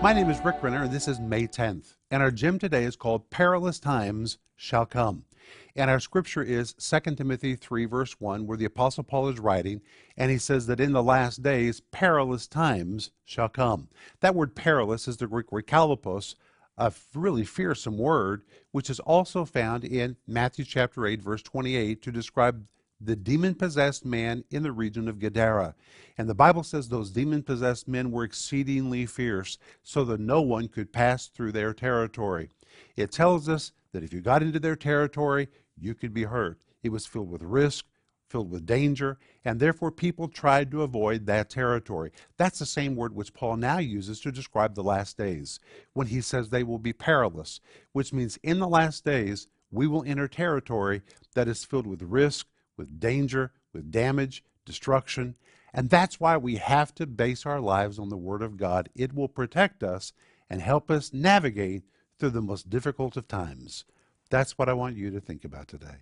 My name is Rick Renner, and this is May 10th. And our gym today is called Perilous Times Shall Come. And our scripture is 2 Timothy 3, verse 1, where the Apostle Paul is writing, and he says that in the last days, perilous times shall come. That word perilous is the Greek word chalepos, a really fearsome word, which is also found in Matthew chapter 8, verse 28, to describe the demon possessed man in the region of Gadara. And the Bible says those demon possessed men were exceedingly fierce, so that no one could pass through their territory. It tells us that if you got into their territory, you could be hurt. It was filled with risk, filled with danger, and therefore people tried to avoid that territory. That's the same word which Paul now uses to describe the last days, when he says they will be perilous, which means in the last days we will enter territory that is filled with risk, with danger, with damage, destruction. And that's why we have to base our lives on the Word of God. It will protect us and help us navigate through the most difficult of times. That's what I want you to think about today.